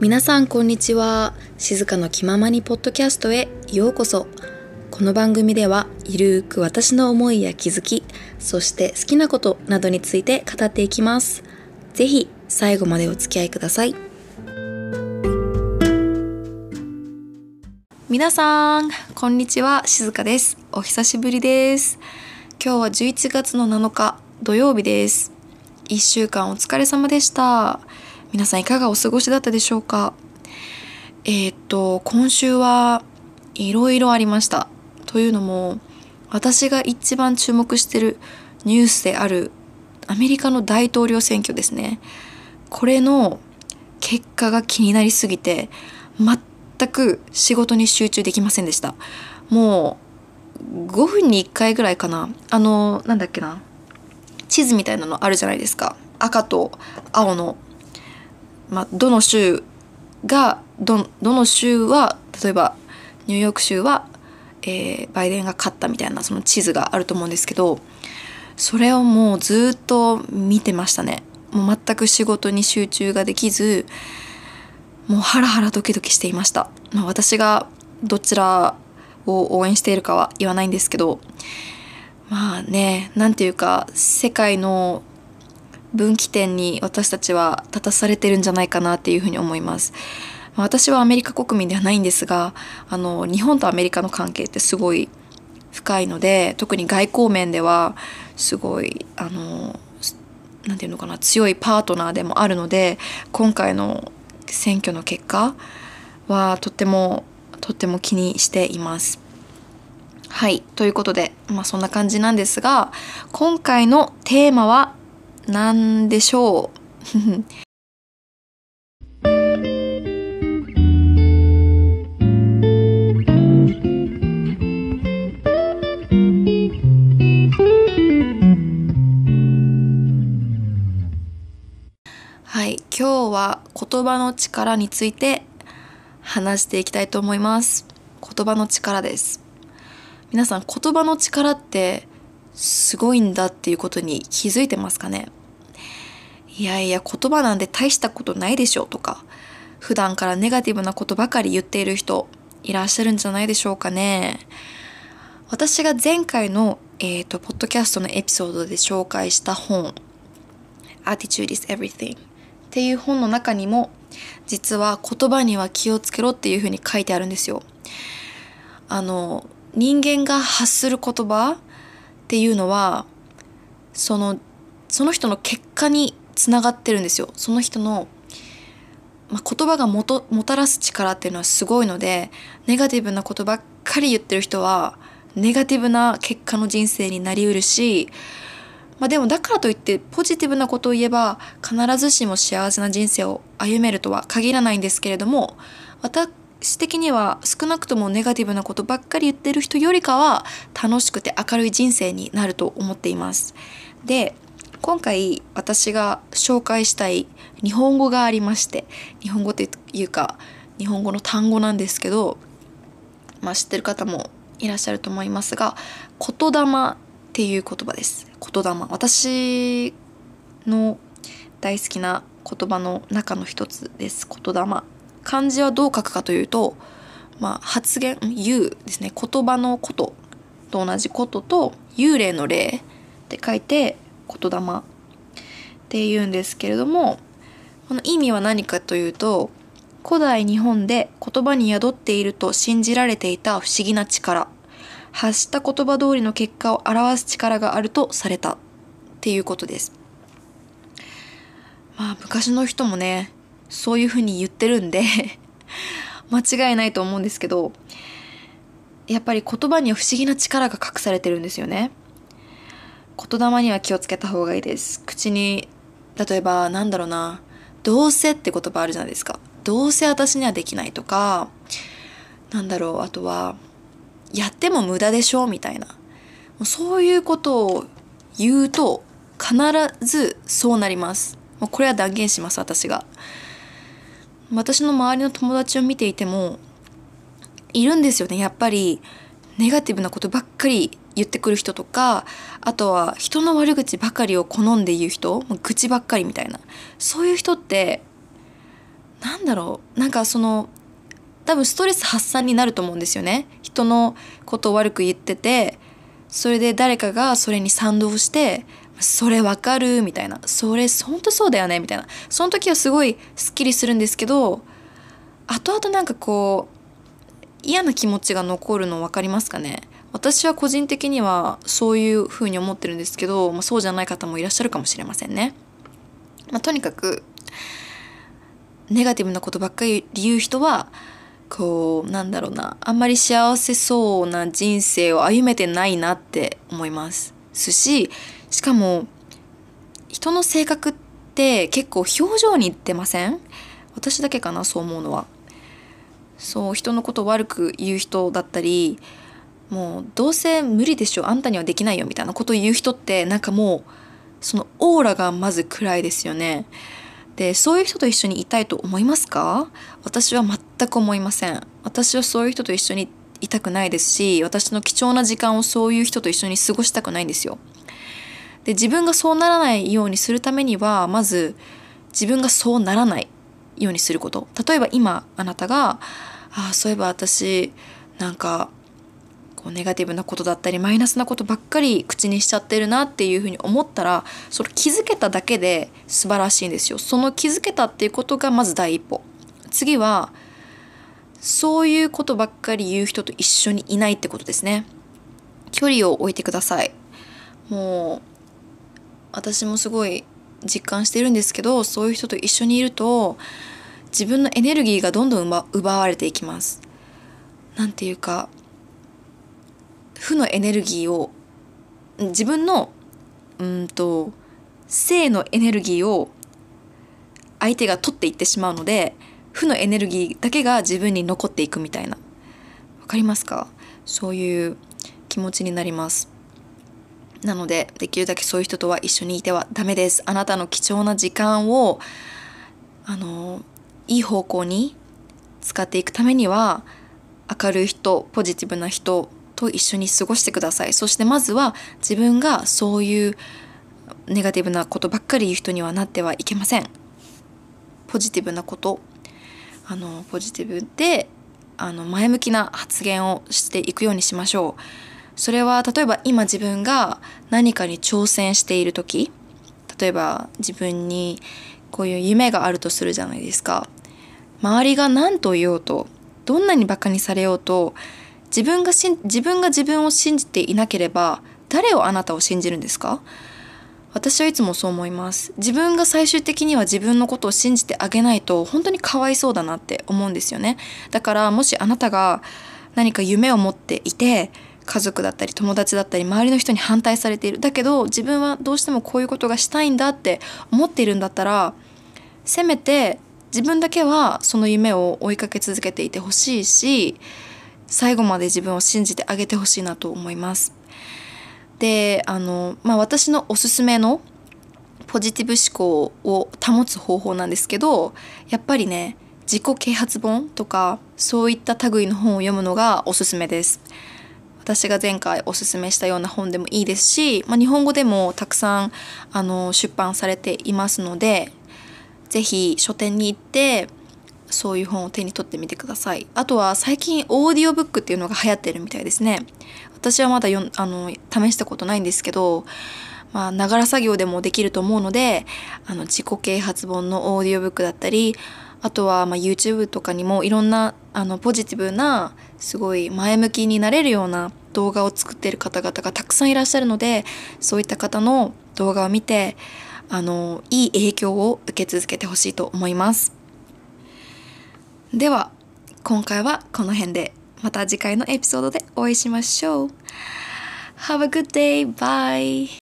皆さんこんにちは。静かの気ままにポッドキャストへ。ようこそ。この番組ではゆるーく私の思いや気づきそして好きなことなどについて語っていきます。ぜひ最後までお付き合いください。皆さんこんにちは。静香です。お久しぶりです。今日は11月の7日土曜日です。1週間お疲れ様でした。皆さんいかがお過ごしだったでしょうか？えー、っと今週はいろいろありました。というのも私が一番注目してるニュースであるアメリカの大統領選挙ですね。これの結果が気になりすぎて全く仕事に集中できませんでした。もう5分に1回ぐらいかな。あのなんだっけな。地図みたいなのあるじゃないですか。赤と青のまあ、どの州がどどの州は例えばニューヨーク州は、えー、バイデンが勝ったみたいなその地図があると思うんですけどそれをもうずっと見てましたね。もう全く仕事に集中ができずもうハラハラドキドキしていました、まあ、私がどちらを応援しているかは言わないんですけどまあね何ていうか世界の分岐点に私たちは立たされてるんじゃないかなっていうふうに思います。私はアメリカ国民ではないんですがあの日本とアメリカの関係ってすごい深いので特に外交面ではすごいあのなていうのかな強いパートナーでもあるので今回の選挙の結果はとってもとっても気にしています。はいということでまあそんな感じなんですが今回のテーマは何でしょう？はい今日は言葉の力について話していきたいと思います。言葉の力です。皆さん言葉の力ってすごいんだっていうことに気づいてますかね？いやいや言葉なんて大したことないでしょとか普段からネガティブなことばかり言っている人いらっしゃるんじゃないでしょうかね私が前回の、えーと、ポッドキャストのエピソードで紹介した本「Attitude is Everything」っていう本の中にも実は言葉には気をつけろっていうふうに書いてあるんですよ。あの人間が発する言葉っていうのはそのその人の結果につながってるんですよその人の、まあ、言葉がもともたらす力っていうのはすごいのでネガティブなことばっかり言ってる人はネガティブな結果の人生になりうるし、まあ、でもだからといってポジティブなことを言えば必ずしも幸せな人生を歩めるとは限らないんですけれども私的には少なくともネガティブなことばっかり言ってる人よりかは楽しくて明るい人生になると思っています。で今回私が紹介したい日本語がありまして日本語っていうか日本語の単語なんですけど、まあ、知ってる方もいらっしゃると思いますが言霊っていう言葉です。言霊。私の大好きな言葉の中の一つです。言霊。漢字はどう書くかというと、まあ、発言言うですね。言葉のことと同じことと幽霊の霊って書いて言霊っていうんですけれどもこの意味は何かというと古代日本で言葉に宿っていると信じられていた不思議な力発した言葉通りの結果を表す力があるとされたっていうことです。まあ昔の人もねそういうふうに言ってるんで 間違いないと思うんですけどやっぱり言葉には不思議な力が隠されてるんですよね。言霊には気をつけた方がいいです。口に例えばなんだろうな。どうせって言葉あるじゃないですか。どうせ私にはできないとかなんだろう。あとはやっても無駄でしょ？みたいな。もうそういうことを言うと必ずそうなります。もうこれは断言します私が。私の周りの友達を見ていてもいるんですよね。やっぱりネガティブなことばっかり言ってくる人とかあとは人の悪口ばかりを好んで言う人もう愚痴ばっかりみたいな。そういう人ってなんだろう。なんかその多分ストレス発散になると思うんですよね。人のことを悪く言っててそれで誰かがそれに賛同してそれわかるみたいな。それ本当そうだよねみたいな。その時はすごいすっきりするんですけど後々なんかこう嫌な気持ちが残るの分かりますかね？私は個人的にはそういうふうに思ってるんですけど、まあ、そうじゃない方もいらっしゃるかもしれませんね。まあ、とにかくネガティブなことばっかり言う人はこうなんだろうなあんまり幸せそうな人生を歩めてないなって思いますししかも人の性格って結構表情に出ません？私だけかなそう思うのはそう人のこと悪く言う人だったりもうどうせ無理でしょあんたにはできないよみたいなことを言う人ってなんかもうそのオーラがまず暗いですよね。でそういう人と一緒にいたいと思いますか？私は全く思いません。私はそういう人と一緒にいたくないですし私の貴重な時間をそういう人と一緒に過ごしたくないんですよ。で自分がそうならないようにするためにはまず自分がそうならないようにすること。例えば今あなたが「ああそういえば私なんかこうネガティブなことだったりマイナスなことばっかり口にしちゃってるなっていうふうに思ったらそれ気づけただけで素晴らしいんですよ。その気づけたっていうことがまず第一歩。次はそういうことばっかり言う人と一緒にいないってことですね。距離を置いてください。もう私もすごい実感してるんですけどそういう人と一緒にいると自分のエネルギーがどんどん奪われていきます。なんていうか負のエネルギーを自分のうんと性のエネルギーを相手が取っていってしまうので負のエネルギーだけが自分に残っていくみたいな。わかりますか？そういう気持ちになります。なのでできるだけそういう人とは一緒にいてはダメです。あなたの貴重な時間をあのいい方向に使っていくためには明るい人ポジティブな人と一緒に過ごしてください。そしてまずは自分がそういうネガティブなことばっかり言う人にはなってはいけません。ポジティブなこと。あのポジティブであの前向きな発言をしていくようにしましょう。それは例えば今自分が何かに挑戦している時例えば自分にこういう夢があるとするじゃないですか。周りが何と言おうとどんなにバカにされようと自分がしん自分が自分を信じていなければ誰をあなたを信じるんですか？私はいつもそう思います。自分が最終的には自分のことを信じてあげないと本当にかわいそうだなって思うんですよね。だからもしあなたが何か夢を持っていて家族だったり友達だったり周りの人に反対されている。だけど自分はどうしてもこういうことがしたいんだって思っているんだったらせめて自分だけはその夢を追いかけ続けていてほしいし最後まで自分を信じてあげてほしいなと思います。であの、まあ、私のおすすめのポジティブ思考を保つ方法なんですけどやっぱりね自己啓発本とかそういった類の本を読むのがおすすめです。私が前回おすすめしたような本でもいいですし、まあ、日本語でもたくさんあの出版されていますので是非書店に行ってそういう本を手に取ってみてくださいあとは最近オーディオブックっていうのが流行ってるみたいですね私はまだよあの試したことないんですけどまあながら作業でもできると思うのであの自己啓発本のオーディオブックだったりあとはま YouTube とかにもいろんなあのポジティブなすごい前向きになれるような動画を作っている方々がたくさんいらっしゃるのでそういった方の動画を見てあのいい影響を受け続けてほしいと思います。では今回はこの辺でまた次回のエピソードでお会いしましょう Have a good day! Bye!